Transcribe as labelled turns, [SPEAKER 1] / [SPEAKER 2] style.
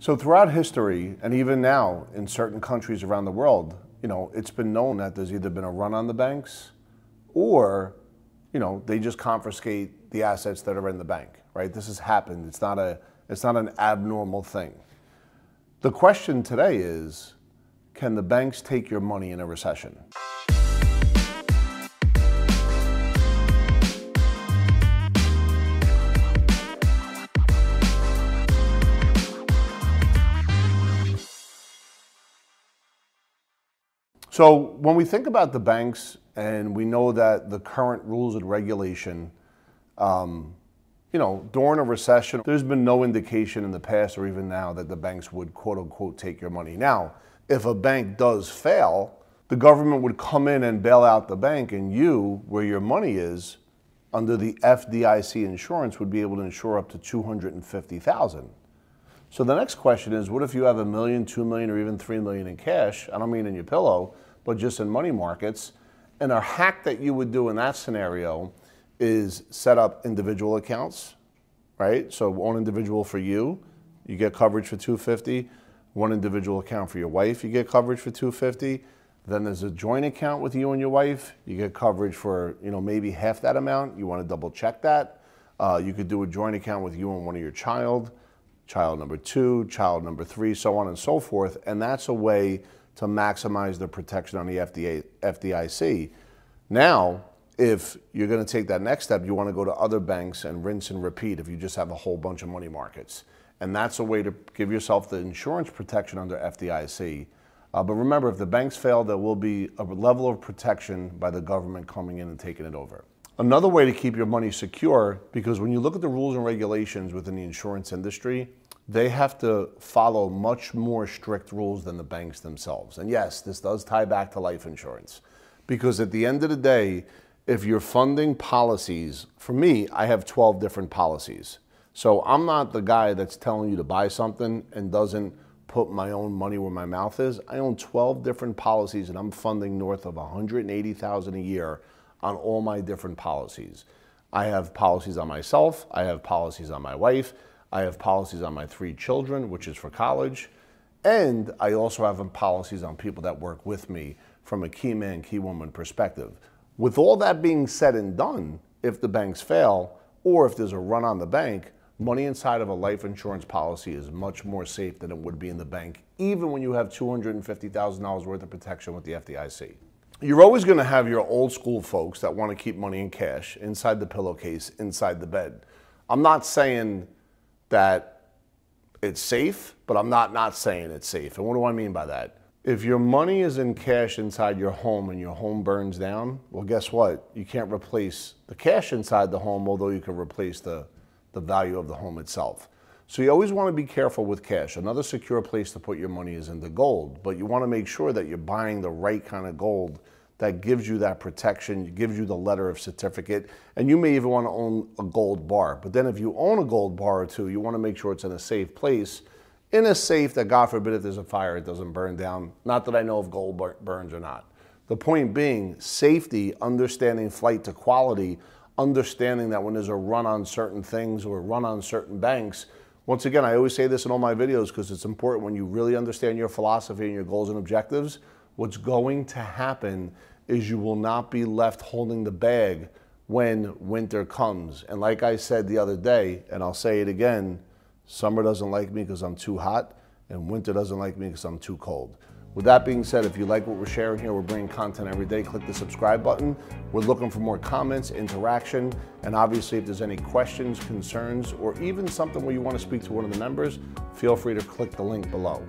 [SPEAKER 1] So throughout history, and even now in certain countries around the world, you know, it's been known that there's either been a run on the banks or, you know, they just confiscate the assets that are in the bank, right? This has happened. It's not a it's not an abnormal thing. The question today is, can the banks take your money in a recession? So when we think about the banks, and we know that the current rules and regulation, um, you know, during a recession, there's been no indication in the past or even now that the banks would quote unquote take your money. Now, if a bank does fail, the government would come in and bail out the bank, and you, where your money is, under the FDIC insurance, would be able to insure up to 250,000. So the next question is, what if you have a million, two million, or even three million in cash? I don't mean in your pillow, but just in money markets. And a hack that you would do in that scenario is set up individual accounts, right? So one individual for you, you get coverage for 250. One individual account for your wife, you get coverage for 250. Then there's a joint account with you and your wife. You get coverage for you know maybe half that amount. You want to double check that. Uh, you could do a joint account with you and one of your child child number two, child number three, so on and so forth. And that's a way to maximize the protection on the FDA, FDIC. Now, if you're going to take that next step, you want to go to other banks and rinse and repeat if you just have a whole bunch of money markets. And that's a way to give yourself the insurance protection under FDIC. Uh, but remember, if the banks fail, there will be a level of protection by the government coming in and taking it over. Another way to keep your money secure, because when you look at the rules and regulations within the insurance industry, they have to follow much more strict rules than the banks themselves. And yes, this does tie back to life insurance. Because at the end of the day, if you're funding policies, for me, I have 12 different policies. So I'm not the guy that's telling you to buy something and doesn't put my own money where my mouth is. I own 12 different policies and I'm funding north of 180,000 a year on all my different policies. I have policies on myself, I have policies on my wife, I have policies on my three children, which is for college. And I also have policies on people that work with me from a key man, key woman perspective. With all that being said and done, if the banks fail or if there's a run on the bank, money inside of a life insurance policy is much more safe than it would be in the bank, even when you have $250,000 worth of protection with the FDIC. You're always going to have your old school folks that want to keep money in cash inside the pillowcase, inside the bed. I'm not saying that it's safe, but I'm not not saying it's safe. And what do I mean by that? If your money is in cash inside your home and your home burns down, well, guess what? You can't replace the cash inside the home, although you can replace the, the value of the home itself. So you always want to be careful with cash. Another secure place to put your money is into gold, but you want to make sure that you're buying the right kind of gold that gives you that protection, gives you the letter of certificate, and you may even want to own a gold bar. But then if you own a gold bar or two, you want to make sure it's in a safe place, in a safe that God forbid if there's a fire, it doesn't burn down. Not that I know if gold burns or not. The point being, safety, understanding flight to quality, understanding that when there's a run on certain things or a run on certain banks, once again, I always say this in all my videos because it's important when you really understand your philosophy and your goals and objectives, what's going to happen is you will not be left holding the bag when winter comes. And like I said the other day, and I'll say it again, summer doesn't like me because I'm too hot, and winter doesn't like me because I'm too cold. With that being said, if you like what we're sharing here, we're bringing content every day, click the subscribe button. We're looking for more comments, interaction, and obviously if there's any questions, concerns, or even something where you want to speak to one of the members, feel free to click the link below.